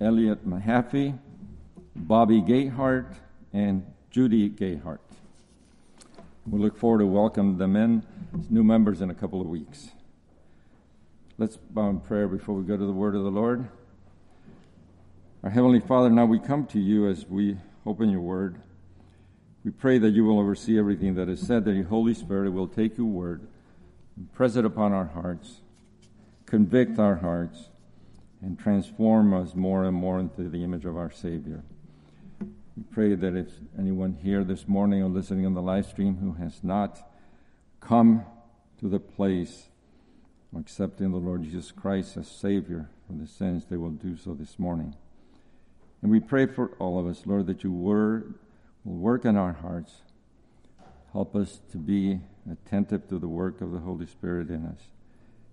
Elliot Mahaffey, Bobby Gayhart, and Judy Gayhart. We look forward to welcome them in as new members in a couple of weeks. Let's bow in prayer before we go to the word of the Lord. Our Heavenly Father, now we come to you as we open your word. We pray that you will oversee everything that is said, that your Holy Spirit will take your word and press it upon our hearts, convict our hearts, and transform us more and more into the image of our Savior. We pray that if anyone here this morning or listening on the live stream who has not come to the place of accepting the Lord Jesus Christ as Savior for the sins, they will do so this morning. And we pray for all of us, Lord, that your word will work in our hearts. Help us to be attentive to the work of the Holy Spirit in us.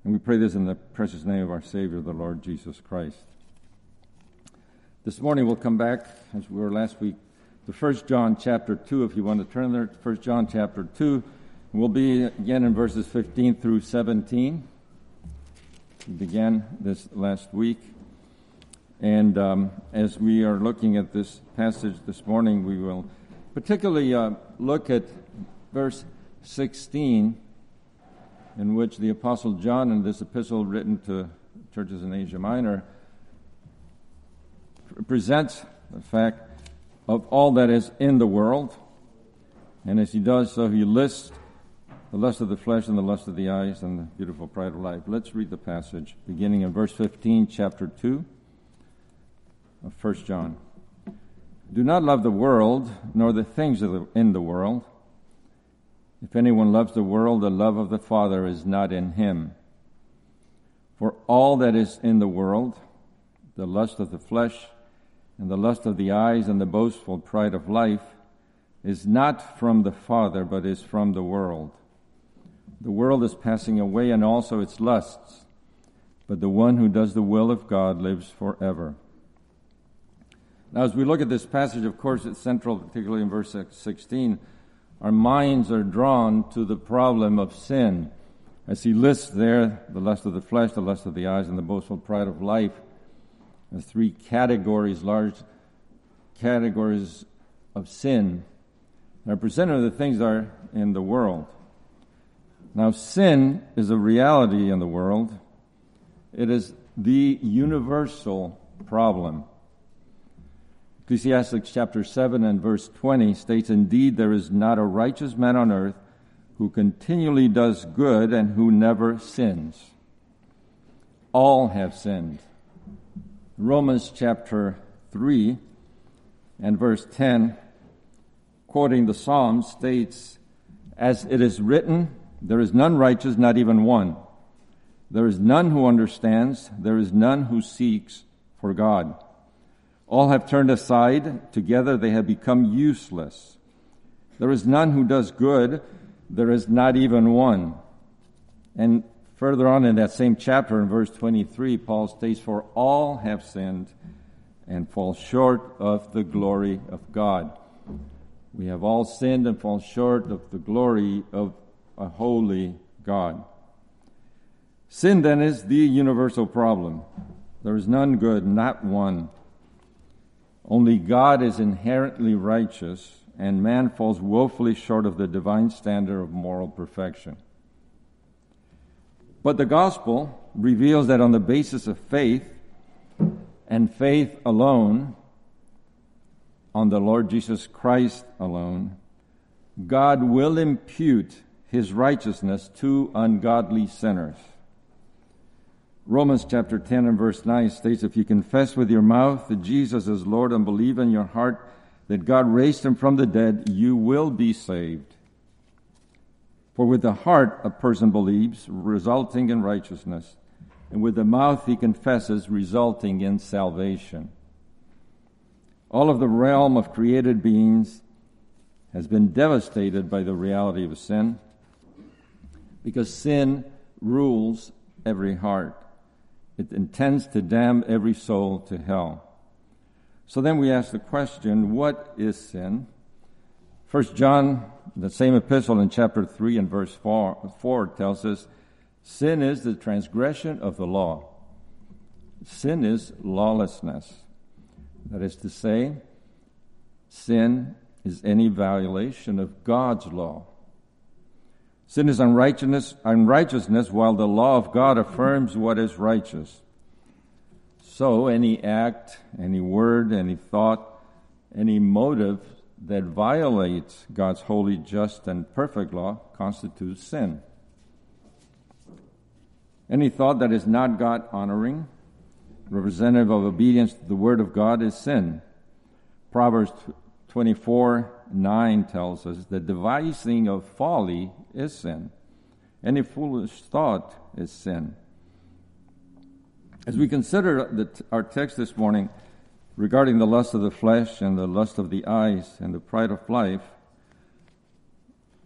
And we pray this in the precious name of our Savior, the Lord Jesus Christ. This morning we'll come back, as we were last week, to 1 John chapter 2. If you want to turn there, 1 John chapter 2. We'll be again in verses 15 through 17. We began this last week. And um, as we are looking at this passage this morning, we will particularly uh, look at verse 16 in which the Apostle John, in this epistle written to churches in Asia Minor, presents the fact of all that is in the world. And as he does so, he lists the lust of the flesh and the lust of the eyes and the beautiful pride of life. Let's read the passage beginning in verse 15, chapter 2 of 1 John. Do not love the world, nor the things the, in the world. If anyone loves the world, the love of the Father is not in him. For all that is in the world, the lust of the flesh, and the lust of the eyes, and the boastful pride of life, is not from the Father, but is from the world. The world is passing away, and also its lusts, but the one who does the will of God lives forever. Now, as we look at this passage, of course, it's central, particularly in verse 16 our minds are drawn to the problem of sin. As he lists there the lust of the flesh, the lust of the eyes, and the boastful pride of life as three categories, large categories of sin, representative of the things that are in the world. Now, sin is a reality in the world. It is the universal problem. Ecclesiastes chapter 7 and verse 20 states, Indeed, there is not a righteous man on earth who continually does good and who never sins. All have sinned. Romans chapter 3 and verse 10, quoting the Psalms, states, As it is written, there is none righteous, not even one. There is none who understands, there is none who seeks for God. All have turned aside. Together they have become useless. There is none who does good. There is not even one. And further on in that same chapter, in verse 23, Paul states, For all have sinned and fall short of the glory of God. We have all sinned and fall short of the glory of a holy God. Sin then is the universal problem. There is none good, not one. Only God is inherently righteous, and man falls woefully short of the divine standard of moral perfection. But the gospel reveals that on the basis of faith, and faith alone, on the Lord Jesus Christ alone, God will impute his righteousness to ungodly sinners. Romans chapter 10 and verse 9 states, If you confess with your mouth that Jesus is Lord and believe in your heart that God raised him from the dead, you will be saved. For with the heart a person believes, resulting in righteousness, and with the mouth he confesses, resulting in salvation. All of the realm of created beings has been devastated by the reality of sin because sin rules every heart. It intends to damn every soul to hell. So then we ask the question, what is sin? First John, the same epistle in chapter 3 and verse 4, 4 tells us, sin is the transgression of the law. Sin is lawlessness. That is to say, sin is any violation of God's law. Sin is unrighteousness, unrighteousness while the law of God affirms what is righteous. So, any act, any word, any thought, any motive that violates God's holy, just, and perfect law constitutes sin. Any thought that is not God honoring, representative of obedience to the Word of God, is sin. Proverbs 24 9 tells us the devising of folly is sin. Any foolish thought is sin. As we consider the, our text this morning regarding the lust of the flesh and the lust of the eyes and the pride of life,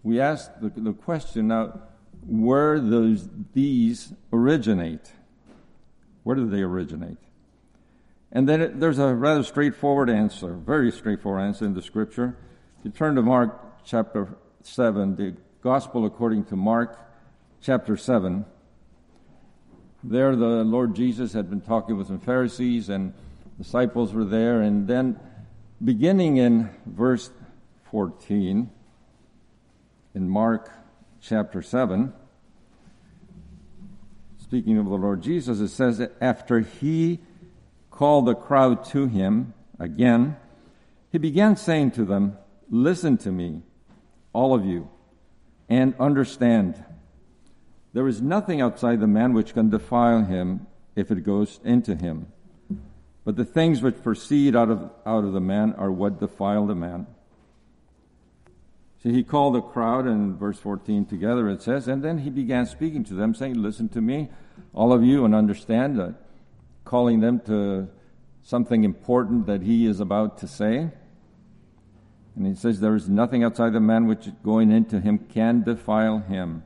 we ask the, the question now where those these originate. Where do they originate? And then it, there's a rather straightforward answer, very straightforward answer in the scripture. If you turn to Mark chapter 7, the Gospel according to Mark chapter 7, there, the Lord Jesus had been talking with some Pharisees, and disciples were there. And then, beginning in verse 14, in Mark chapter 7, speaking of the Lord Jesus, it says that after he called the crowd to him again, he began saying to them, Listen to me, all of you, and understand. There is nothing outside the man which can defile him if it goes into him. But the things which proceed out of, out of the man are what defile the man. See, he called the crowd in verse 14 together, it says, and then he began speaking to them, saying, Listen to me, all of you, and understand, uh, calling them to something important that he is about to say. And he says, There is nothing outside the man which going into him can defile him.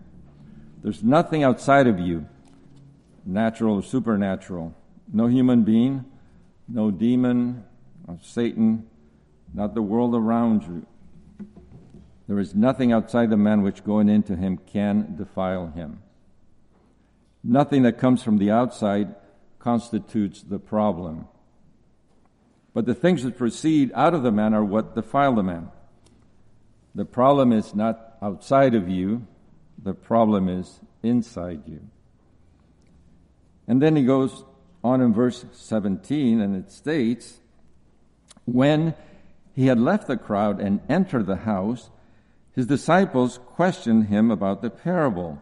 There's nothing outside of you, natural or supernatural. No human being, no demon, no Satan, not the world around you. There is nothing outside the man which going into him can defile him. Nothing that comes from the outside constitutes the problem. But the things that proceed out of the man are what defile the man. The problem is not outside of you, the problem is inside you. And then he goes on in verse 17, and it states, When he had left the crowd and entered the house, his disciples questioned him about the parable.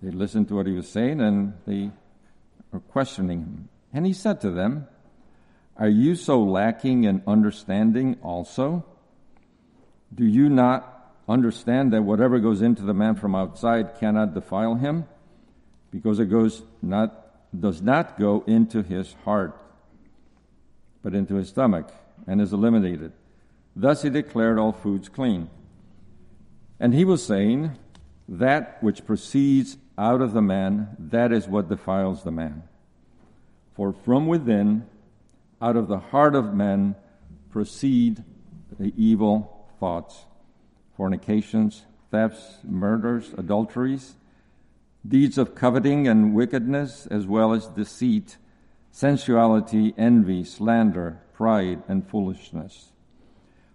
They listened to what he was saying and they were questioning him. And he said to them, Are you so lacking in understanding also? Do you not understand that whatever goes into the man from outside cannot defile him, because it goes not does not go into his heart, but into his stomach, and is eliminated. Thus he declared all foods clean. And he was saying, That which proceeds out of the man, that is what defiles the man. For from within, out of the heart of men, proceed the evil thoughts fornications, thefts, murders, adulteries, deeds of coveting and wickedness, as well as deceit, sensuality, envy, slander, pride, and foolishness.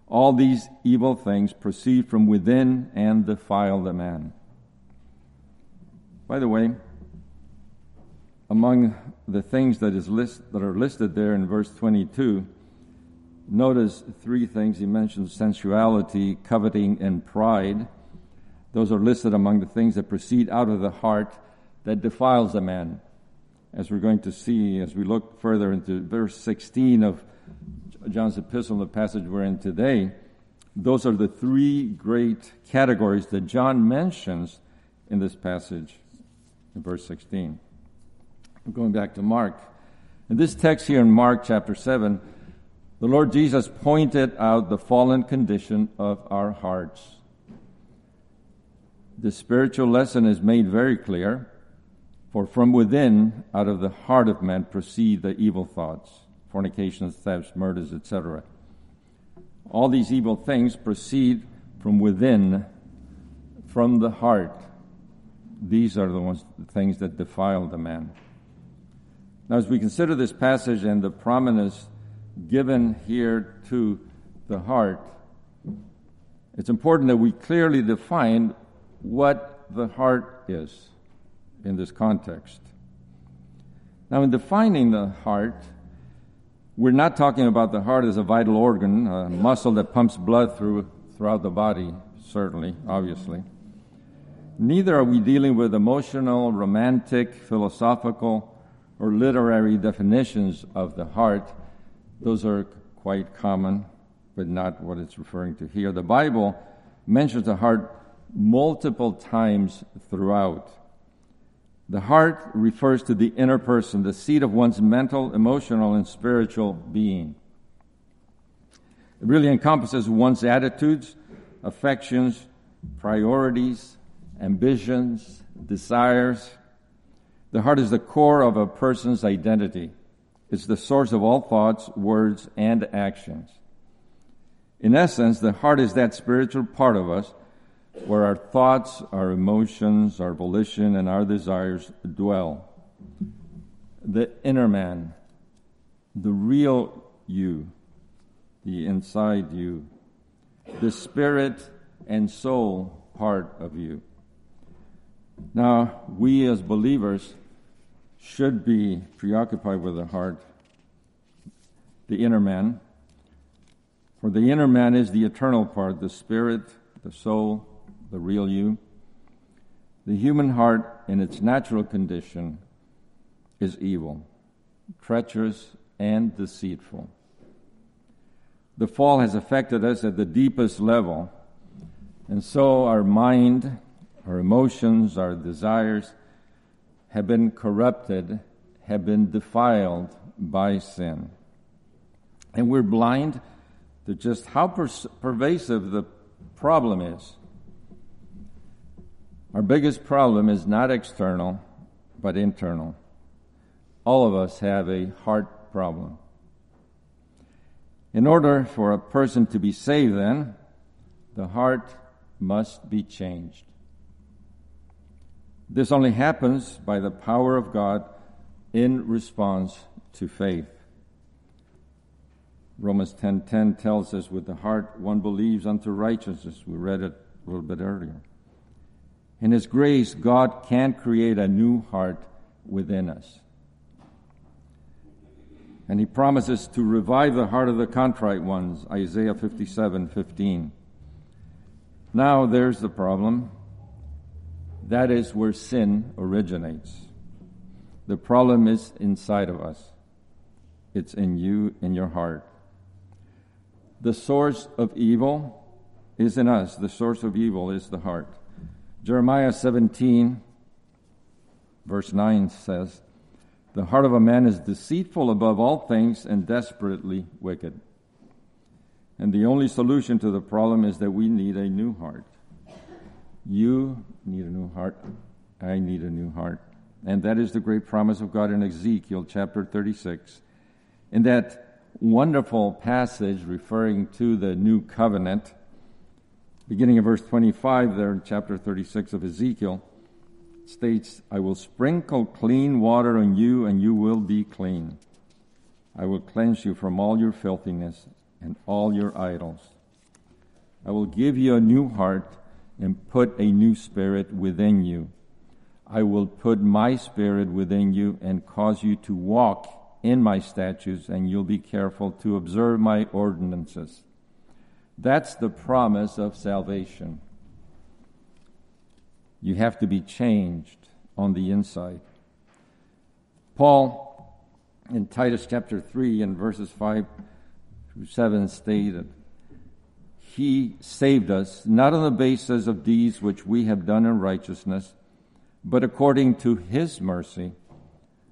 All these evil things proceed from within and defile the man. By the way, among the things that is list, that are listed there in verse 22 Notice three things he mentions sensuality, coveting, and pride. Those are listed among the things that proceed out of the heart that defiles a man. As we're going to see as we look further into verse 16 of John's epistle, the passage we're in today, those are the three great categories that John mentions in this passage verse 16. going back to Mark. In this text here in Mark chapter 7, the Lord Jesus pointed out the fallen condition of our hearts. The spiritual lesson is made very clear, for from within, out of the heart of man, proceed the evil thoughts, fornications, thefts, murders, etc. All these evil things proceed from within, from the heart. These are the ones, the things that defile the man. Now, as we consider this passage and the prominence given here to the heart, it's important that we clearly define what the heart is in this context. Now, in defining the heart, we're not talking about the heart as a vital organ, a muscle that pumps blood through, throughout the body, certainly, obviously. Neither are we dealing with emotional, romantic, philosophical, or literary definitions of the heart. Those are quite common, but not what it's referring to here. The Bible mentions the heart multiple times throughout. The heart refers to the inner person, the seat of one's mental, emotional, and spiritual being. It really encompasses one's attitudes, affections, priorities, ambitions, desires. The heart is the core of a person's identity. It's the source of all thoughts, words, and actions. In essence, the heart is that spiritual part of us where our thoughts, our emotions, our volition, and our desires dwell. The inner man, the real you, the inside you, the spirit and soul part of you. Now, we as believers should be preoccupied with the heart, the inner man. For the inner man is the eternal part, the spirit, the soul, the real you. The human heart, in its natural condition, is evil, treacherous, and deceitful. The fall has affected us at the deepest level, and so our mind, our emotions, our desires have been corrupted, have been defiled by sin. And we're blind to just how per- pervasive the problem is. Our biggest problem is not external, but internal. All of us have a heart problem. In order for a person to be saved, then, the heart must be changed. This only happens by the power of God in response to faith. Romans 10:10 tells us with the heart one believes unto righteousness. We read it a little bit earlier. In his grace, God can create a new heart within us. And he promises to revive the heart of the contrite ones, Isaiah 57:15. Now there's the problem. That is where sin originates. The problem is inside of us. It's in you, in your heart. The source of evil is in us. The source of evil is the heart. Jeremiah 17, verse 9 says, The heart of a man is deceitful above all things and desperately wicked. And the only solution to the problem is that we need a new heart. You need a new heart. I need a new heart. And that is the great promise of God in Ezekiel chapter 36. In that wonderful passage referring to the new covenant, beginning of verse 25 there in chapter 36 of Ezekiel, states, I will sprinkle clean water on you, and you will be clean. I will cleanse you from all your filthiness and all your idols. I will give you a new heart and put a new spirit within you. I will put my spirit within you and cause you to walk in my statutes, and you'll be careful to observe my ordinances. That's the promise of salvation. You have to be changed on the inside. Paul, in Titus chapter 3 and verses 5 through 7, stated, He saved us not on the basis of deeds which we have done in righteousness, but according to His mercy,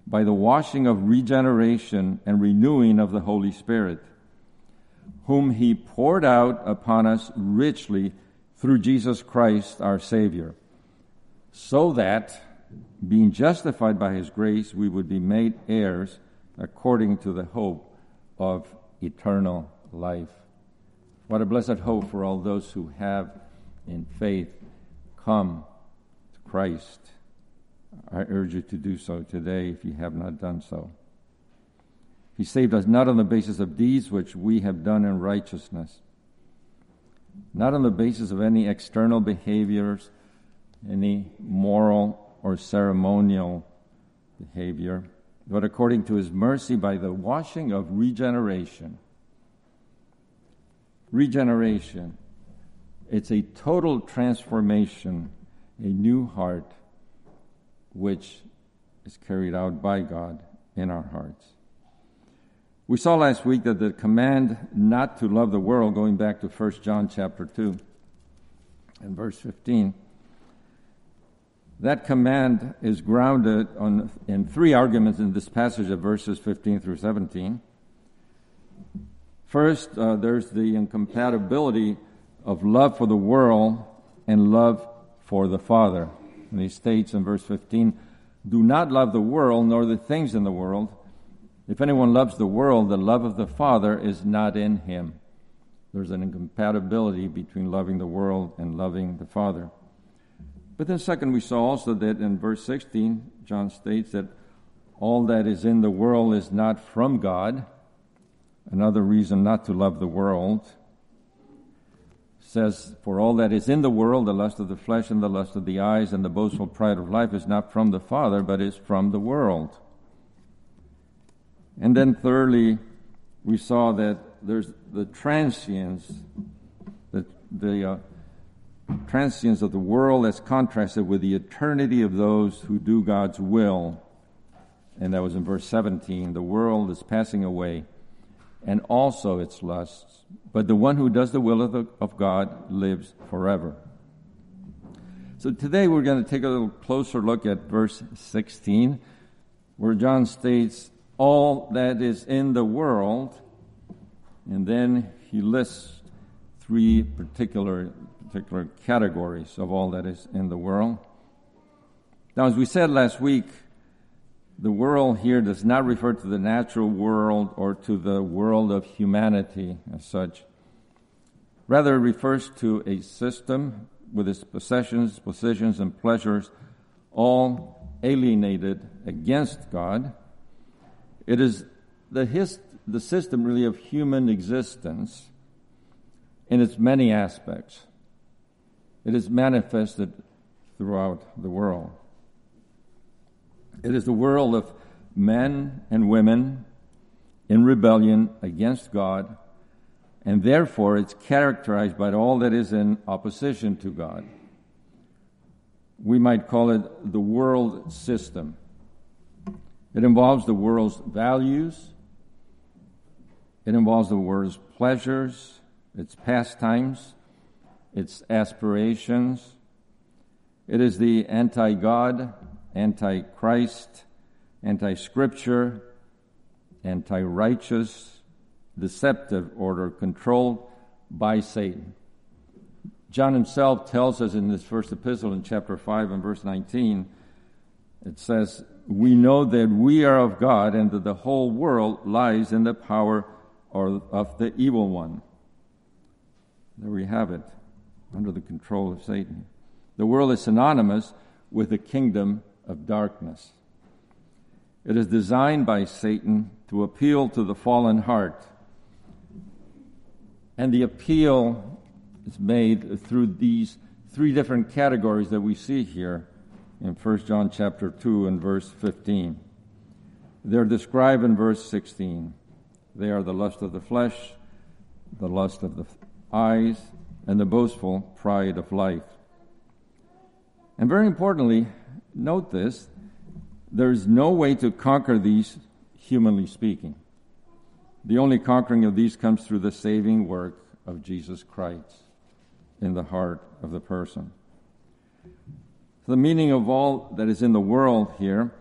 by the washing of regeneration and renewing of the Holy Spirit whom he poured out upon us richly through Jesus Christ our Savior, so that, being justified by his grace, we would be made heirs according to the hope of eternal life. What a blessed hope for all those who have in faith come to Christ. I urge you to do so today if you have not done so. He saved us not on the basis of deeds which we have done in righteousness, not on the basis of any external behaviors, any moral or ceremonial behavior, but according to his mercy by the washing of regeneration. Regeneration. It's a total transformation, a new heart, which is carried out by God in our hearts. We saw last week that the command not to love the world, going back to 1 John chapter 2 and verse 15, that command is grounded on, in three arguments in this passage of verses 15 through 17. First, uh, there's the incompatibility of love for the world and love for the Father. And he states in verse 15, Do not love the world nor the things in the world. If anyone loves the world, the love of the Father is not in him. There's an incompatibility between loving the world and loving the Father. But then, second, we saw also that in verse 16, John states that all that is in the world is not from God. Another reason not to love the world says, For all that is in the world, the lust of the flesh and the lust of the eyes and the boastful pride of life is not from the Father, but is from the world. And then, thirdly, we saw that there's the transience, the, the uh, transience of the world as contrasted with the eternity of those who do God's will. And that was in verse 17. The world is passing away, and also its lusts, but the one who does the will of, the, of God lives forever. So today we're going to take a little closer look at verse 16, where John states, All that is in the world, and then he lists three particular particular categories of all that is in the world. Now, as we said last week, the world here does not refer to the natural world or to the world of humanity as such. Rather, it refers to a system with its possessions, positions, and pleasures all alienated against God. It is the, his, the system really of human existence in its many aspects. It is manifested throughout the world. It is the world of men and women in rebellion against God, and therefore it's characterized by all that is in opposition to God. We might call it the world system. It involves the world's values, it involves the world's pleasures, its pastimes, its aspirations. It is the anti God, anti Christ, anti Scripture, anti righteous, deceptive order controlled by Satan. John himself tells us in this first epistle in chapter 5 and verse 19, it says, We know that we are of God and that the whole world lies in the power of the evil one. There we have it under the control of Satan. The world is synonymous with the kingdom of darkness. It is designed by Satan to appeal to the fallen heart. And the appeal is made through these three different categories that we see here in 1 John chapter 2 and verse 15. They're described in verse 16. They are the lust of the flesh, the lust of the eyes, and the boastful pride of life. And very importantly, note this there's no way to conquer these humanly speaking. The only conquering of these comes through the saving work of Jesus Christ in the heart of the person. The meaning of all that is in the world here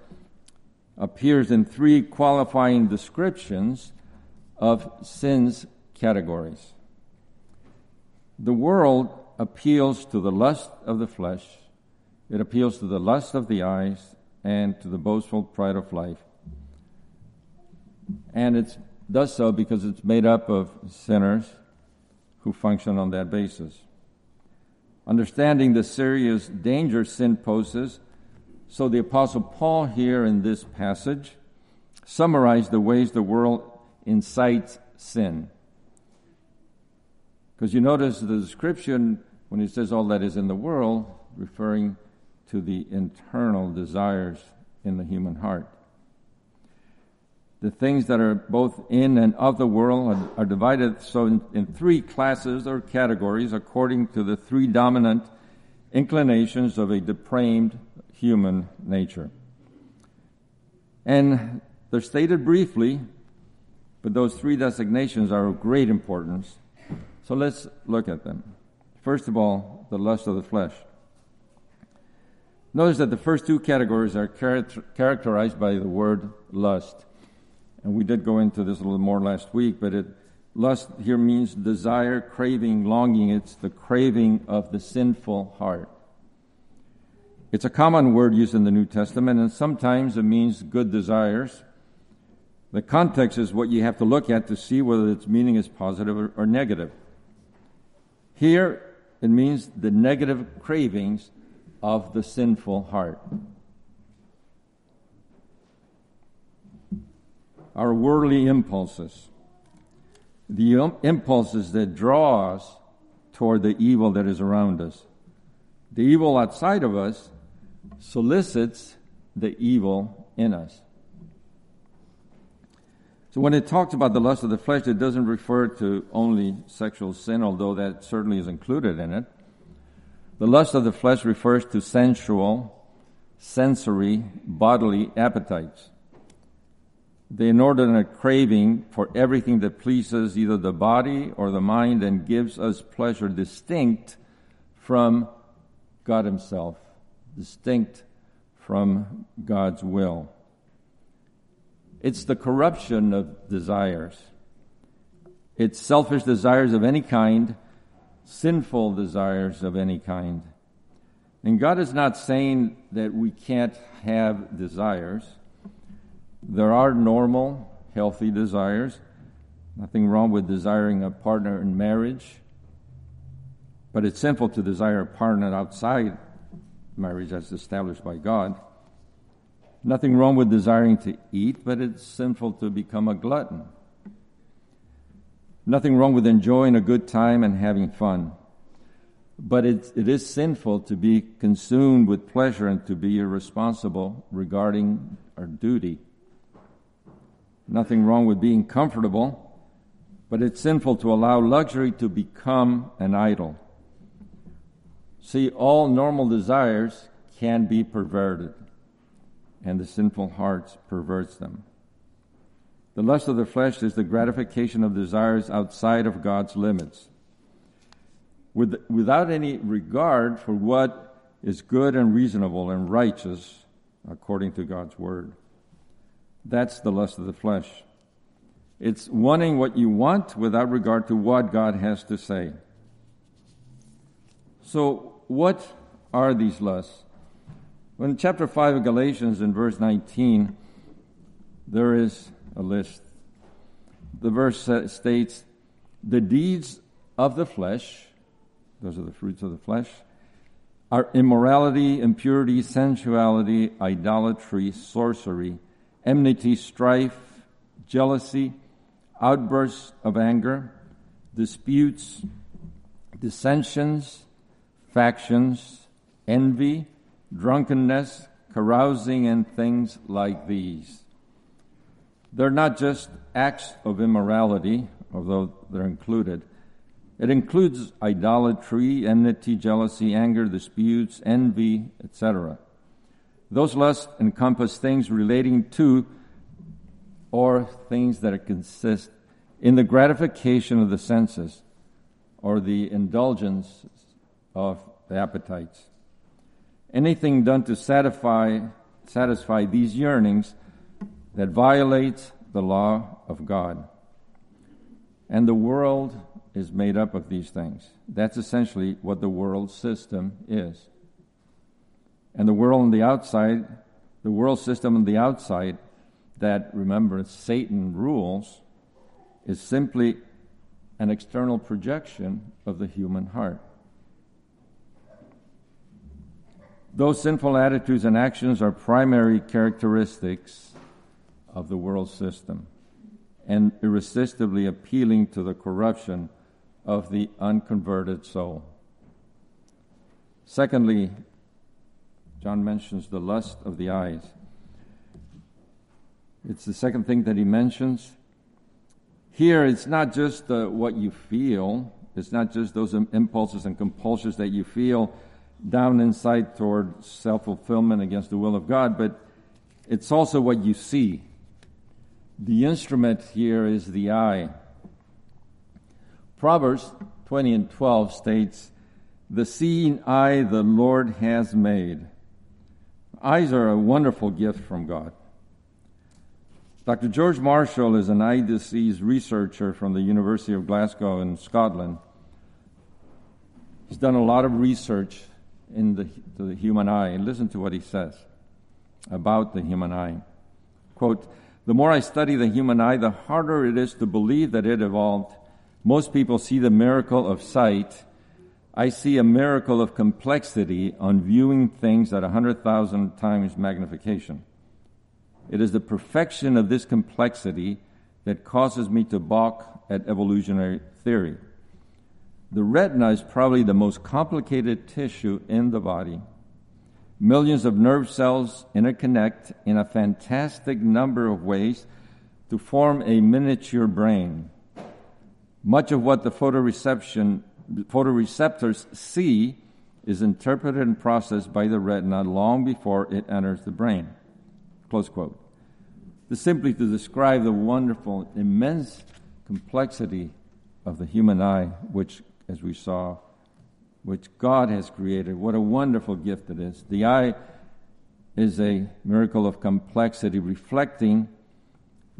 appears in three qualifying descriptions of sin's categories. The world appeals to the lust of the flesh, it appeals to the lust of the eyes, and to the boastful pride of life. And it does so because it's made up of sinners who function on that basis. Understanding the serious danger sin poses, so the Apostle Paul here in this passage summarized the ways the world incites sin. Because you notice the description when he says all that is in the world, referring to the internal desires in the human heart. The things that are both in and of the world are, are divided so in, in three classes or categories according to the three dominant inclinations of a depraved human nature. And they're stated briefly, but those three designations are of great importance. So let's look at them. First of all, the lust of the flesh. Notice that the first two categories are characterized by the word lust. And we did go into this a little more last week, but it, lust here means desire, craving, longing. It's the craving of the sinful heart. It's a common word used in the New Testament, and sometimes it means good desires. The context is what you have to look at to see whether its meaning is positive or, or negative. Here, it means the negative cravings of the sinful heart. Our worldly impulses, the impulses that draw us toward the evil that is around us. The evil outside of us solicits the evil in us. So when it talks about the lust of the flesh, it doesn't refer to only sexual sin, although that certainly is included in it. The lust of the flesh refers to sensual, sensory, bodily appetites. The inordinate craving for everything that pleases either the body or the mind and gives us pleasure distinct from God Himself, distinct from God's will. It's the corruption of desires. It's selfish desires of any kind sinful desires of any kind. And God is not saying that we can't have desires. There are normal, healthy desires. Nothing wrong with desiring a partner in marriage. But it's sinful to desire a partner outside marriage as established by God. Nothing wrong with desiring to eat, but it's sinful to become a glutton. Nothing wrong with enjoying a good time and having fun. But it, is sinful to be consumed with pleasure and to be irresponsible regarding our duty. Nothing wrong with being comfortable, but it's sinful to allow luxury to become an idol. See, all normal desires can be perverted, and the sinful heart perverts them. The lust of the flesh is the gratification of desires outside of God's limits. With, without any regard for what is good and reasonable and righteous according to God's word. That's the lust of the flesh. It's wanting what you want without regard to what God has to say. So, what are these lusts? Well, in chapter 5 of Galatians, in verse 19, there is a list. The verse states, The deeds of the flesh, those are the fruits of the flesh, are immorality, impurity, sensuality, idolatry, sorcery, enmity, strife, jealousy, outbursts of anger, disputes, dissensions, factions, envy, drunkenness, carousing, and things like these they're not just acts of immorality, although they're included. It includes idolatry, enmity, jealousy, anger, disputes, envy, etc. Those lusts encompass things relating to or things that consist in the gratification of the senses or the indulgence of the appetites. Anything done to satisfy, satisfy these yearnings that violates the law of God. And the world is made up of these things. That's essentially what the world system is. And the world on the outside, the world system on the outside, that remember Satan rules, is simply an external projection of the human heart. Those sinful attitudes and actions are primary characteristics of the world system. and irresistibly appealing to the corruption of the unconverted soul. Secondly, John mentions the lust of the eyes. It's the second thing that he mentions. Here, it's not just uh, what you feel, it's not just those impulses and compulsions that you feel down inside toward self fulfillment against the will of God, but it's also what you see. The instrument here is the eye. Proverbs 20 and 12 states, The seeing eye the Lord has made. Eyes are a wonderful gift from God. Dr. George Marshall is an eye disease researcher from the University of Glasgow in Scotland. He's done a lot of research in the, the human eye. And listen to what he says about the human eye. Quote, the more I study the human eye, the harder it is to believe that it evolved. Most people see the miracle of sight. I see a miracle of complexity on viewing things at a hundred thousand times magnification. It is the perfection of this complexity that causes me to balk at evolutionary theory. The retina is probably the most complicated tissue in the body. Millions of nerve cells interconnect in a fantastic number of ways to form a miniature brain. Much of what the photoreception, photoreceptors see is interpreted and processed by the retina long before it enters the brain. Close quote. This simply to describe the wonderful, immense complexity of the human eye, which, as we saw, which God has created. What a wonderful gift it is. The eye is a miracle of complexity, reflecting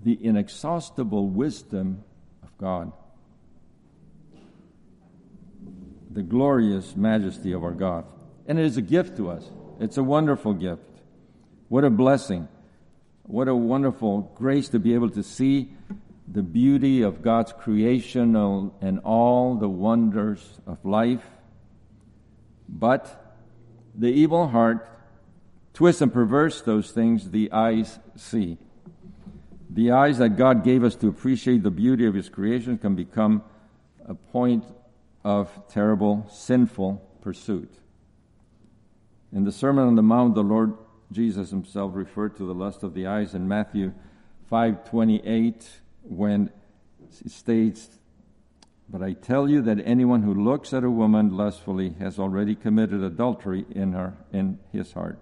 the inexhaustible wisdom of God, the glorious majesty of our God. And it is a gift to us. It's a wonderful gift. What a blessing. What a wonderful grace to be able to see the beauty of God's creation and all the wonders of life. But the evil heart twists and perverts those things the eyes see. The eyes that God gave us to appreciate the beauty of His creation can become a point of terrible, sinful pursuit. In the Sermon on the Mount, the Lord Jesus himself referred to the lust of the eyes in Matthew 5:28 when he states, "But I tell you that anyone who looks at a woman lustfully has already committed adultery in her in his heart."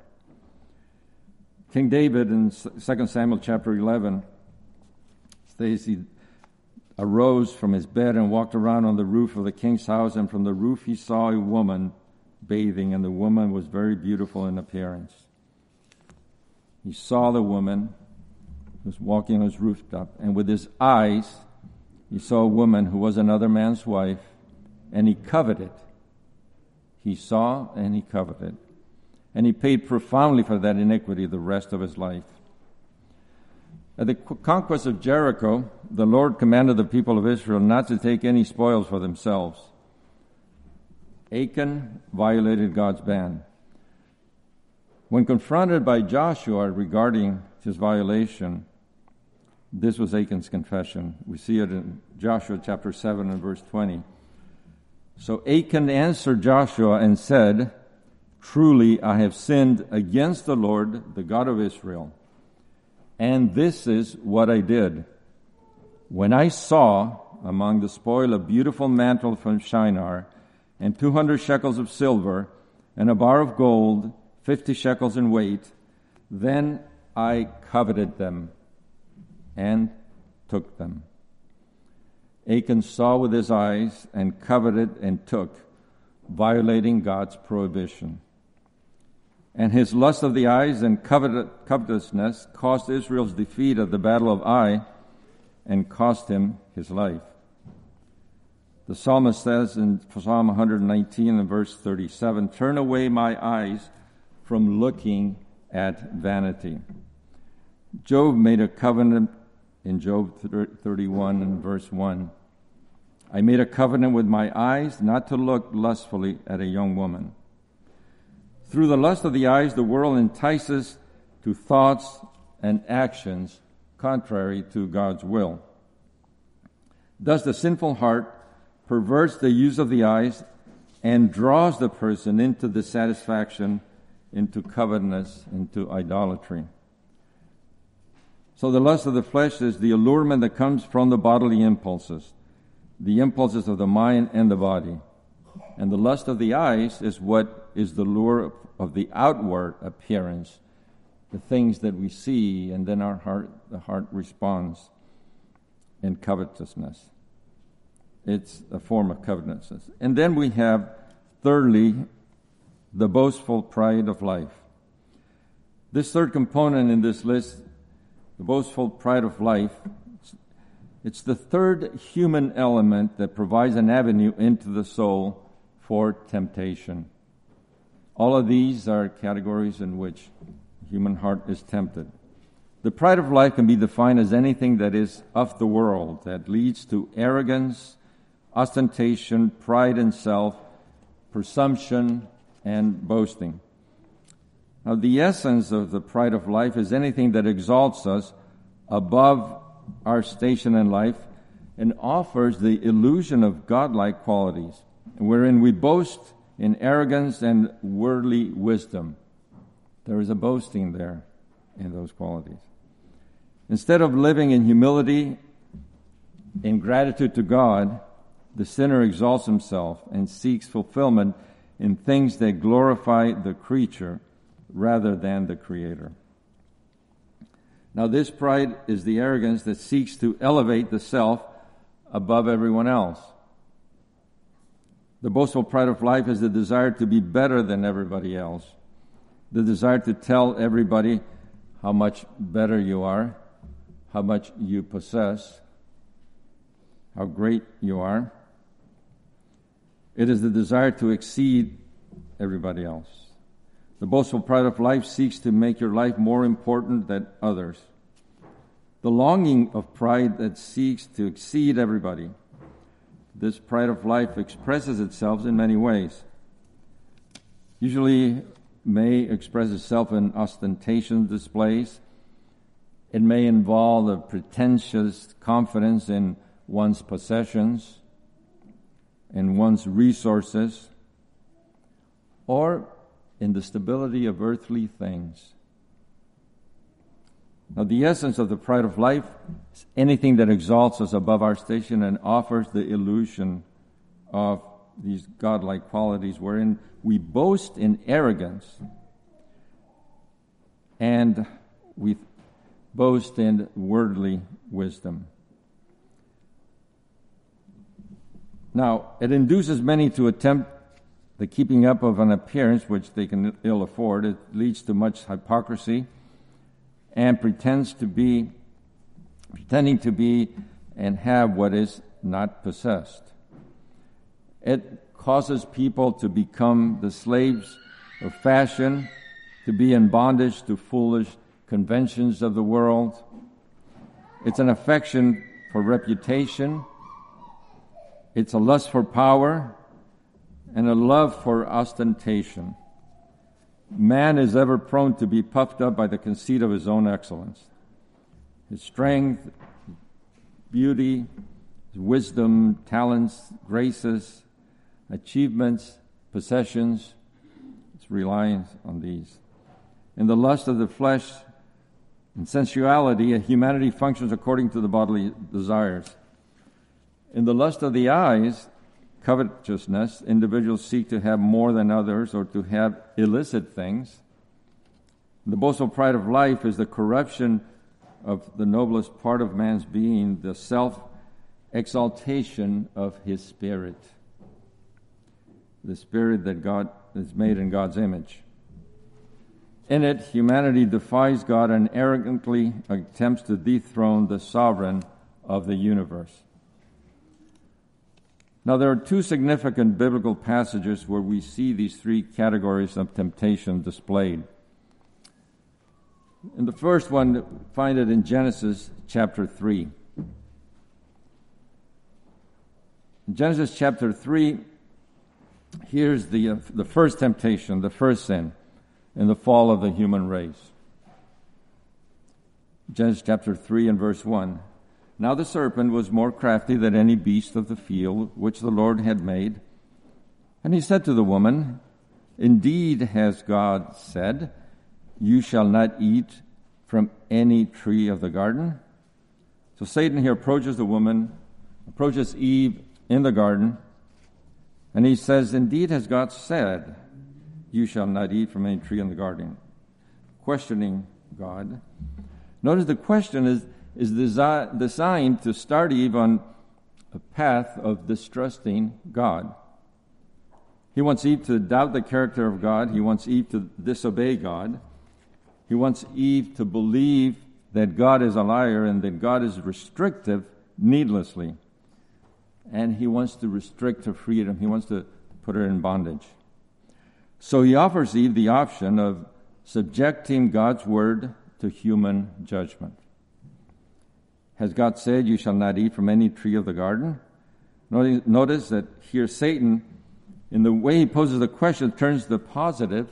King David in 2 Samuel chapter 11 states he arose from his bed and walked around on the roof of the king's house and from the roof he saw a woman bathing and the woman was very beautiful in appearance. He saw the woman who was walking on his rooftop, and with his eyes, he saw a woman who was another man's wife, and he coveted. He saw and he coveted. And he paid profoundly for that iniquity the rest of his life. At the conquest of Jericho, the Lord commanded the people of Israel not to take any spoils for themselves. Achan violated God's ban. When confronted by Joshua regarding his violation, this was Achan's confession. We see it in Joshua chapter 7 and verse 20. So Achan answered Joshua and said, Truly I have sinned against the Lord, the God of Israel. And this is what I did. When I saw among the spoil a beautiful mantle from Shinar, and two hundred shekels of silver, and a bar of gold, fifty shekels in weight. Then I coveted them and took them. Achan saw with his eyes and coveted and took, violating God's prohibition. And his lust of the eyes and covetousness caused Israel's defeat at the Battle of Ai and cost him his life. The psalmist says in Psalm 119 and verse 37 Turn away my eyes from looking at vanity. Job made a covenant in Job 31 and verse 1. I made a covenant with my eyes not to look lustfully at a young woman. Through the lust of the eyes, the world entices to thoughts and actions contrary to God's will. Thus, the sinful heart perverts the use of the eyes and draws the person into dissatisfaction, into covetousness, into idolatry. So the lust of the flesh is the allurement that comes from the bodily impulses, the impulses of the mind and the body. And the lust of the eyes is what is the lure of the outward appearance, the things that we see, and then our heart, the heart responds in covetousness. It's a form of covetousness. And then we have, thirdly, the boastful pride of life. This third component in this list, the boastful pride of life, it's the third human element that provides an avenue into the soul for temptation. All of these are categories in which the human heart is tempted. The pride of life can be defined as anything that is of the world, that leads to arrogance, ostentation, pride in self, presumption, and boasting. Now, the essence of the pride of life is anything that exalts us above our station in life and offers the illusion of godlike qualities, wherein we boast in arrogance and worldly wisdom. There is a boasting there in those qualities. Instead of living in humility, in gratitude to God, the sinner exalts himself and seeks fulfillment in things that glorify the creature rather than the Creator. Now, this pride is the arrogance that seeks to elevate the self above everyone else. The boastful pride of life is the desire to be better than everybody else, the desire to tell everybody how much better you are, how much you possess, how great you are. It is the desire to exceed everybody else. The boastful pride of life seeks to make your life more important than others. The longing of pride that seeks to exceed everybody. This pride of life expresses itself in many ways. Usually may express itself in ostentatious displays. It may involve a pretentious confidence in one's possessions and one's resources, or in the stability of earthly things. Now, the essence of the pride of life is anything that exalts us above our station and offers the illusion of these godlike qualities, wherein we boast in arrogance and we boast in worldly wisdom. Now, it induces many to attempt the keeping up of an appearance which they can ill afford. It leads to much hypocrisy and pretends to be, pretending to be and have what is not possessed. It causes people to become the slaves of fashion, to be in bondage to foolish conventions of the world. It's an affection for reputation it's a lust for power and a love for ostentation. Man is ever prone to be puffed up by the conceit of his own excellence. His strength, beauty, his wisdom, talents, graces, achievements, possessions, it's reliance on these. In the lust of the flesh and sensuality, humanity functions according to the bodily desires. In the lust of the eyes, covetousness, individuals seek to have more than others or to have illicit things. The boastful pride of life is the corruption of the noblest part of man's being, the self exaltation of his spirit. The spirit that God is made in God's image. In it, humanity defies God and arrogantly attempts to dethrone the sovereign of the universe. Now, there are two significant biblical passages where we see these three categories of temptation displayed. In the first one, find it in Genesis chapter 3. In Genesis chapter 3, here's the, uh, the first temptation, the first sin, in the fall of the human race. Genesis chapter 3 and verse 1. Now the serpent was more crafty than any beast of the field which the Lord had made. And he said to the woman, Indeed has God said, You shall not eat from any tree of the garden. So Satan here approaches the woman, approaches Eve in the garden, and he says, Indeed has God said, You shall not eat from any tree in the garden. Questioning God. Notice the question is, is desi- designed to start Eve on a path of distrusting God. He wants Eve to doubt the character of God. He wants Eve to disobey God. He wants Eve to believe that God is a liar and that God is restrictive needlessly. And he wants to restrict her freedom. He wants to put her in bondage. So he offers Eve the option of subjecting God's word to human judgment. Has God said, You shall not eat from any tree of the garden? Notice that here Satan, in the way he poses the question, turns the positive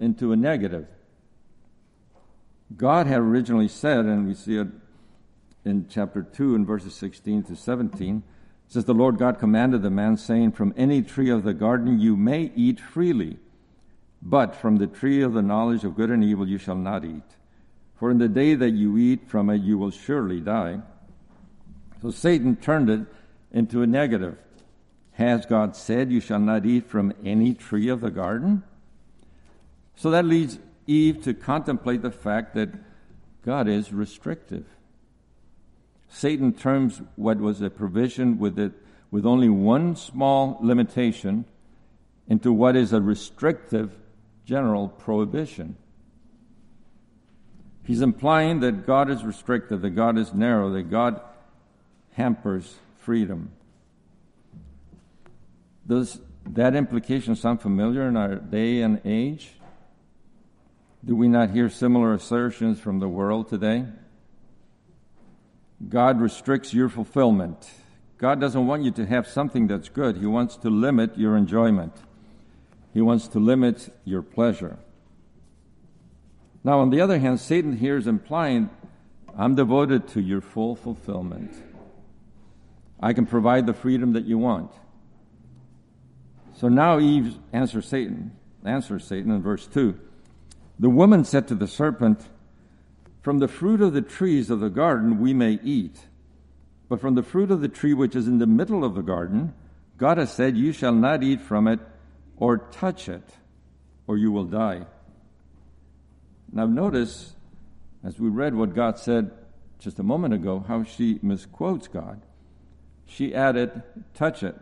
into a negative. God had originally said, and we see it in chapter 2 in verses 16 to 17, says, The Lord God commanded the man, saying, From any tree of the garden you may eat freely, but from the tree of the knowledge of good and evil you shall not eat. For in the day that you eat from it, you will surely die. So Satan turned it into a negative. Has God said, You shall not eat from any tree of the garden? So that leads Eve to contemplate the fact that God is restrictive. Satan terms what was a provision with, it, with only one small limitation into what is a restrictive general prohibition. He's implying that God is restricted, that God is narrow, that God hampers freedom. Does that implication sound familiar in our day and age? Do we not hear similar assertions from the world today? God restricts your fulfillment. God doesn't want you to have something that's good. He wants to limit your enjoyment. He wants to limit your pleasure. Now, on the other hand, Satan here is implying, I'm devoted to your full fulfillment. I can provide the freedom that you want. So now Eve answers Satan, answers Satan in verse 2. The woman said to the serpent, From the fruit of the trees of the garden we may eat, but from the fruit of the tree which is in the middle of the garden, God has said, You shall not eat from it or touch it, or you will die. Now, notice, as we read what God said just a moment ago, how she misquotes God. She added, touch it.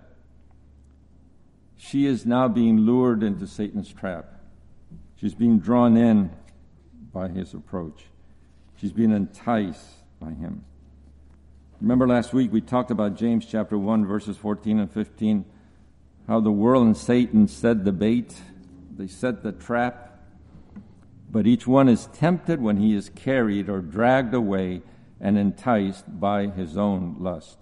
She is now being lured into Satan's trap. She's being drawn in by his approach. She's being enticed by him. Remember last week we talked about James chapter 1, verses 14 and 15, how the world and Satan set the bait, they set the trap but each one is tempted when he is carried or dragged away and enticed by his own lust.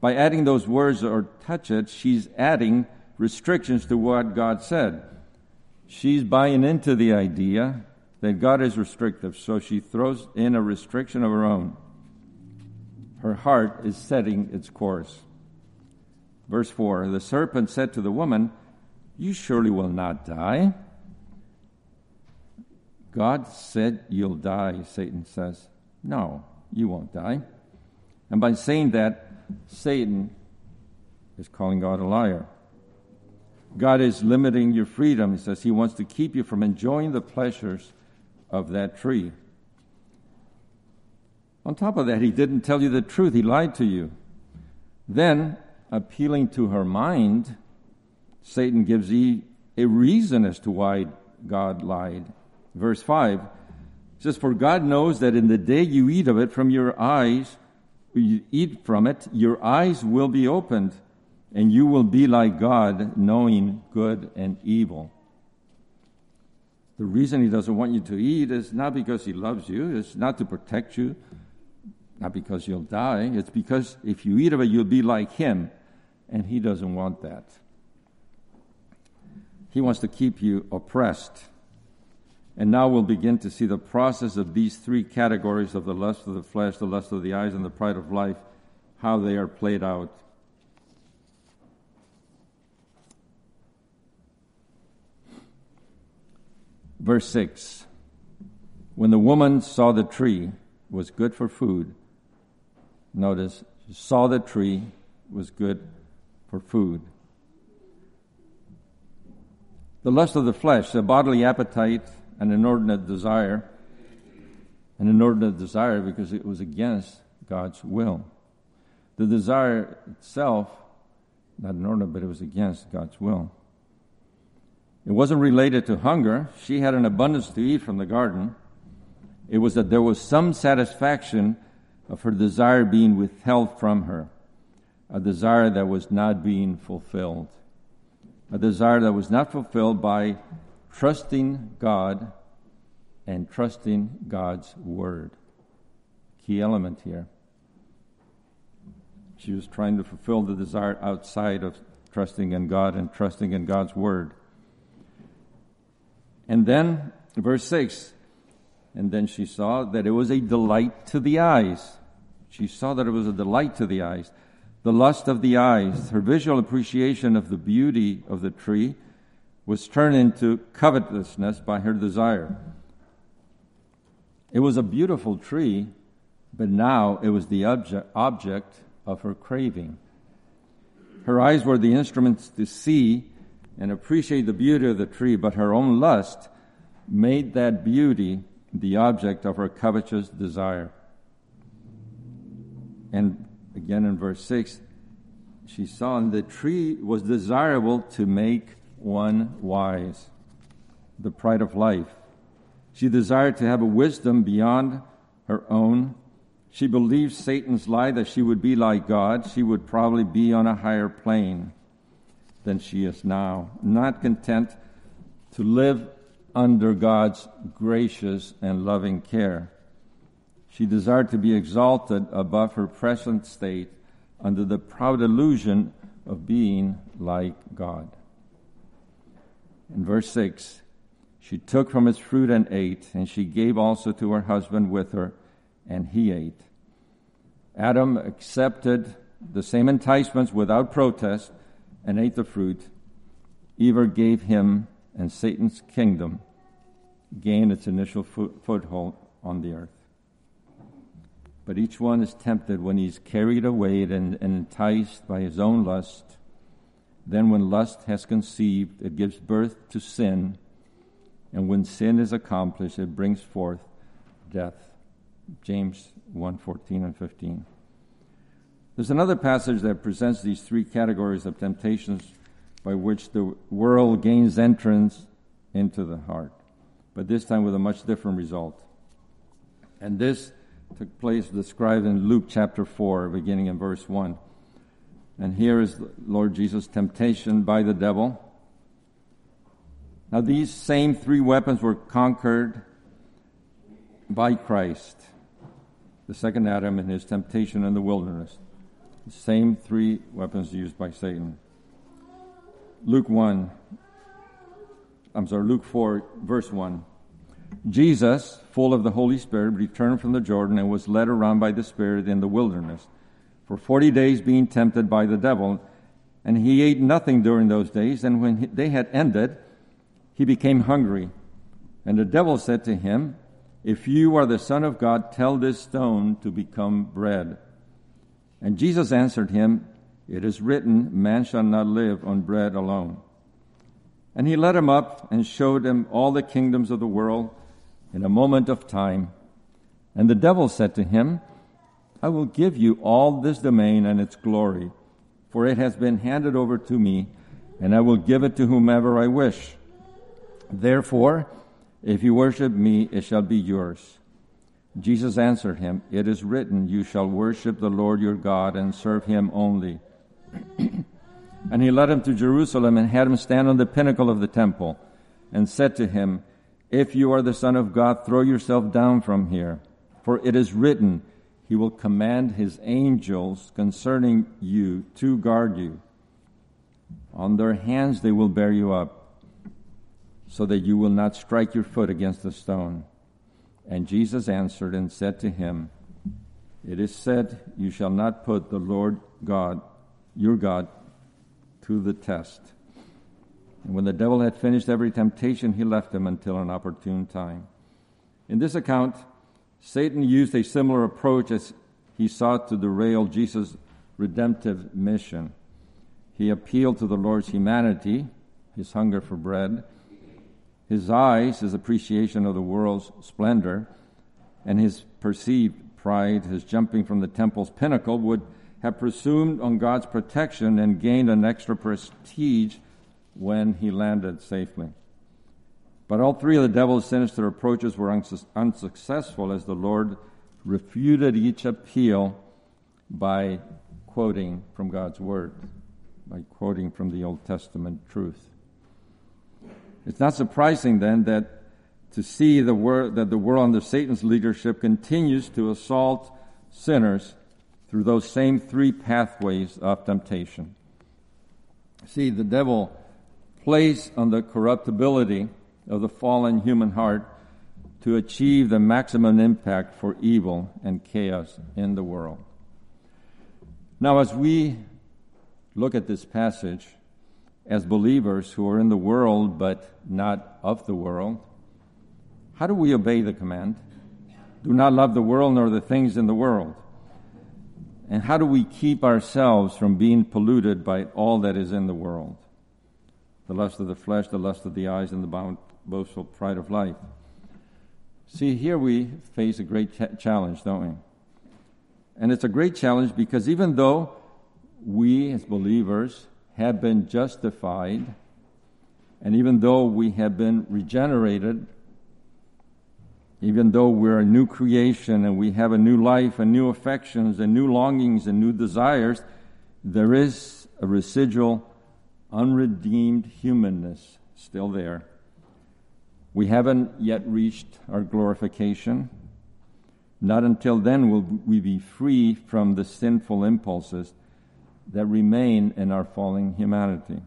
By adding those words or touch it, she's adding restrictions to what God said. She's buying into the idea that God is restrictive, so she throws in a restriction of her own. Her heart is setting its course. Verse 4 The serpent said to the woman, You surely will not die. God said you'll die, Satan says. No, you won't die. And by saying that, Satan is calling God a liar. God is limiting your freedom. He says he wants to keep you from enjoying the pleasures of that tree. On top of that, he didn't tell you the truth, he lied to you. Then, appealing to her mind, Satan gives Eve a reason as to why God lied verse 5 says, For God knows that in the day you eat of it from your eyes, you eat from it, your eyes will be opened, and you will be like God, knowing good and evil. The reason he doesn't want you to eat is not because he loves you, it's not to protect you, not because you'll die. It's because if you eat of it, you'll be like him, and he doesn't want that. He wants to keep you oppressed. And now we'll begin to see the process of these three categories of the lust of the flesh, the lust of the eyes, and the pride of life, how they are played out. Verse 6 When the woman saw the tree was good for food, notice, she saw the tree was good for food. The lust of the flesh, the bodily appetite, an inordinate desire, an inordinate desire because it was against God's will. The desire itself, not inordinate, but it was against God's will. It wasn't related to hunger. She had an abundance to eat from the garden. It was that there was some satisfaction of her desire being withheld from her, a desire that was not being fulfilled, a desire that was not fulfilled by trusting God and trusting God's word. Key element here. She was trying to fulfill the desire outside of trusting in God and trusting in God's word. And then, verse 6 and then she saw that it was a delight to the eyes. She saw that it was a delight to the eyes. The lust of the eyes, her visual appreciation of the beauty of the tree, was turned into covetousness by her desire. It was a beautiful tree, but now it was the object, object of her craving. Her eyes were the instruments to see and appreciate the beauty of the tree, but her own lust made that beauty the object of her covetous desire. And again in verse 6, she saw and the tree was desirable to make one wise, the pride of life. She desired to have a wisdom beyond her own. She believed Satan's lie that she would be like God. She would probably be on a higher plane than she is now, not content to live under God's gracious and loving care. She desired to be exalted above her present state under the proud illusion of being like God. In verse 6, she took from its fruit and ate, and she gave also to her husband with her, and he ate. Adam accepted the same enticements without protest and ate the fruit. Eve gave him and Satan's kingdom gained its initial foothold on the earth. But each one is tempted when he's carried away and, and enticed by his own lust. Then, when lust has conceived, it gives birth to sin. And when sin is accomplished, it brings forth death. James 1 14 and 15. There's another passage that presents these three categories of temptations by which the world gains entrance into the heart, but this time with a much different result. And this took place described in Luke chapter 4, beginning in verse 1. And here is Lord Jesus' temptation by the devil. Now, these same three weapons were conquered by Christ, the second Adam, in his temptation in the wilderness. The same three weapons used by Satan. Luke 1, I'm sorry, Luke 4, verse 1. Jesus, full of the Holy Spirit, returned from the Jordan and was led around by the Spirit in the wilderness for 40 days being tempted by the devil. And he ate nothing during those days. And when they had ended, he became hungry. And the devil said to him, If you are the Son of God, tell this stone to become bread. And Jesus answered him, it is written, Man shall not live on bread alone. And he led him up and showed him all the kingdoms of the world in a moment of time. And the devil said to him, I will give you all this domain and its glory, for it has been handed over to me, and I will give it to whomever I wish. Therefore, if you worship me, it shall be yours. Jesus answered him, It is written, You shall worship the Lord your God and serve him only. and he led him to Jerusalem and had him stand on the pinnacle of the temple and said to him, If you are the Son of God, throw yourself down from here. For it is written, He will command His angels concerning you to guard you. On their hands they will bear you up, so that you will not strike your foot against a stone. And Jesus answered and said to him, It is said, You shall not put the Lord God, your God, to the test. And when the devil had finished every temptation, he left him until an opportune time. In this account, Satan used a similar approach as he sought to derail Jesus' redemptive mission. He appealed to the Lord's humanity, his hunger for bread, his eyes, his appreciation of the world's splendor, and his perceived pride, his jumping from the temple's pinnacle, would have presumed on God's protection and gained an extra prestige when he landed safely. But all three of the devil's sinister approaches were unsuccessful as the Lord refuted each appeal by quoting from God's Word, by quoting from the Old Testament truth. It's not surprising then that to see the wor- that the world under Satan's leadership continues to assault sinners through those same three pathways of temptation. See, the devil plays on the corruptibility of the fallen human heart to achieve the maximum impact for evil and chaos in the world. Now, as we look at this passage as believers who are in the world but not of the world, how do we obey the command? Do not love the world nor the things in the world. And how do we keep ourselves from being polluted by all that is in the world? The lust of the flesh, the lust of the eyes, and the boastful pride of life. See, here we face a great ch- challenge, don't we? And it's a great challenge because even though we as believers have been justified, and even though we have been regenerated, even though we're a new creation and we have a new life and new affections and new longings and new desires, there is a residual, unredeemed humanness still there. We haven't yet reached our glorification. Not until then will we be free from the sinful impulses that remain in our falling humanity.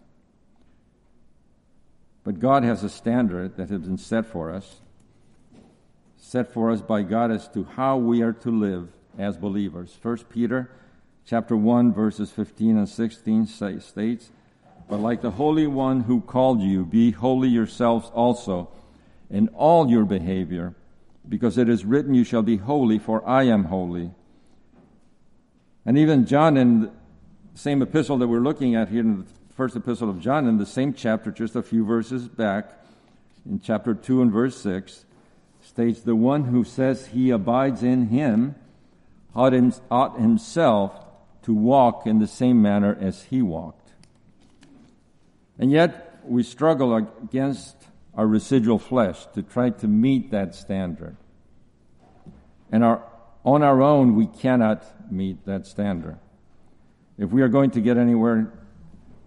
But God has a standard that has been set for us, set for us by God as to how we are to live as believers. 1 Peter chapter 1 verses 15 and 16 states, But like the Holy One who called you, be holy yourselves also in all your behavior, because it is written, You shall be holy, for I am holy. And even John, in the same epistle that we're looking at here in the first epistle of John, in the same chapter, just a few verses back, in chapter 2 and verse 6, states, The one who says he abides in him ought himself to walk in the same manner as he walked. And yet, we struggle against our residual flesh to try to meet that standard. And our, on our own, we cannot meet that standard. If we are going to get anywhere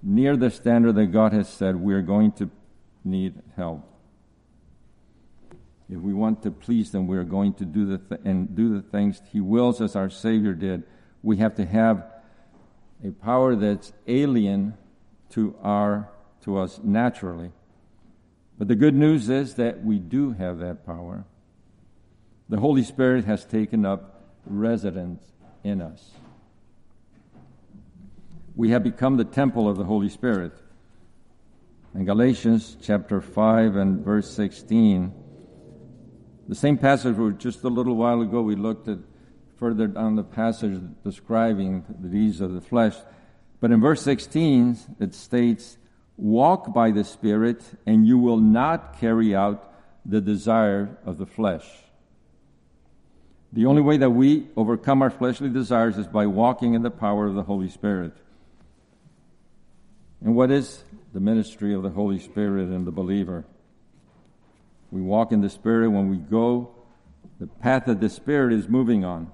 near the standard that God has said, we are going to need help. If we want to please them, we are going to do the th- and do the things He wills, as our Savior did. We have to have a power that's alien to our to us naturally. But the good news is that we do have that power. The Holy Spirit has taken up residence in us. We have become the temple of the Holy Spirit. In Galatians chapter 5 and verse 16, the same passage where just a little while ago we looked at further down the passage describing the deeds of the flesh. But in verse 16, it states, Walk by the Spirit, and you will not carry out the desire of the flesh. The only way that we overcome our fleshly desires is by walking in the power of the Holy Spirit. And what is the ministry of the Holy Spirit in the believer? We walk in the Spirit when we go the path that the Spirit is moving on.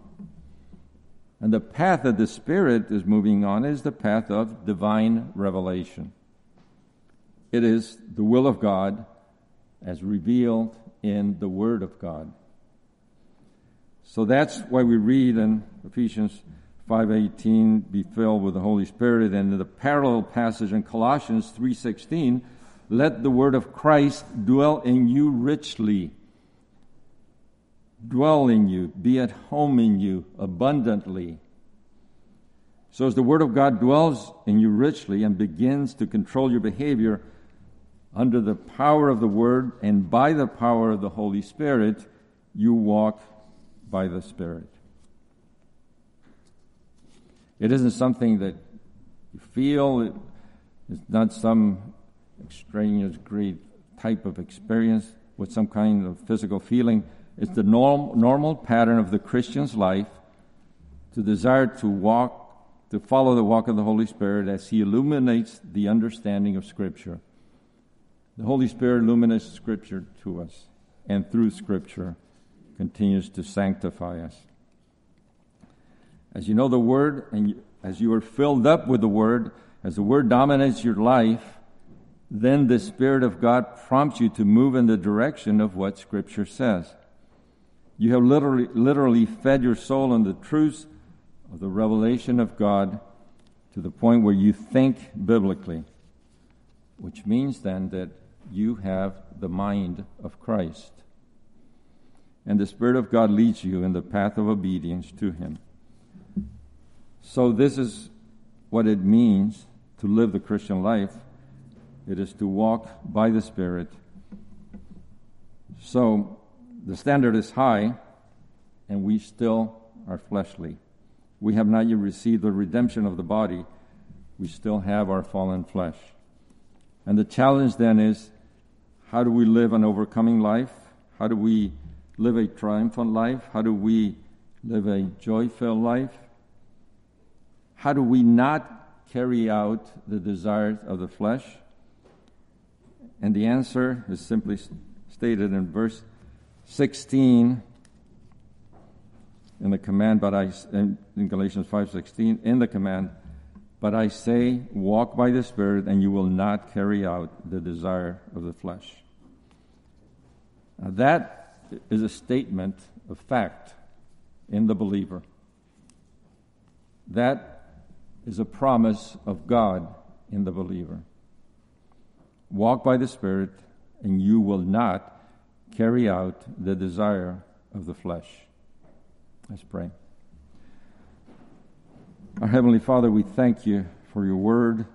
And the path that the Spirit is moving on is the path of divine revelation. It is the will of God as revealed in the Word of God. So that's why we read in Ephesians 5:18, "Be filled with the Holy Spirit," and in the parallel passage in Colossians 3:16, let the word of Christ dwell in you richly. Dwell in you, be at home in you abundantly. So, as the Word of God dwells in you richly and begins to control your behavior under the power of the Word and by the power of the Holy Spirit, you walk by the Spirit. It isn't something that you feel, it's not some extraneous, great type of experience with some kind of physical feeling. It's the norm, normal pattern of the Christian's life to desire to walk to follow the walk of the Holy Spirit as He illuminates the understanding of Scripture. The Holy Spirit illuminates Scripture to us, and through Scripture continues to sanctify us. As you know the Word, and as you are filled up with the Word, as the Word dominates your life, then the Spirit of God prompts you to move in the direction of what Scripture says. You have literally, literally fed your soul on the truths of the revelation of God to the point where you think biblically, which means then that you have the mind of Christ. And the Spirit of God leads you in the path of obedience to Him. So, this is what it means to live the Christian life it is to walk by the Spirit. So, the standard is high, and we still are fleshly we have not yet received the redemption of the body, we still have our fallen flesh. And the challenge then is how do we live an overcoming life? How do we live a triumphant life? How do we live a joy filled life? How do we not carry out the desires of the flesh? And the answer is simply stated in verse 16 in the command, but I in, in Galatians five sixteen in the command, but I say, walk by the Spirit, and you will not carry out the desire of the flesh. Now that is a statement of fact in the believer. That is a promise of God in the believer. Walk by the Spirit, and you will not carry out the desire of the flesh. Let's pray. Our Heavenly Father, we thank you for your word.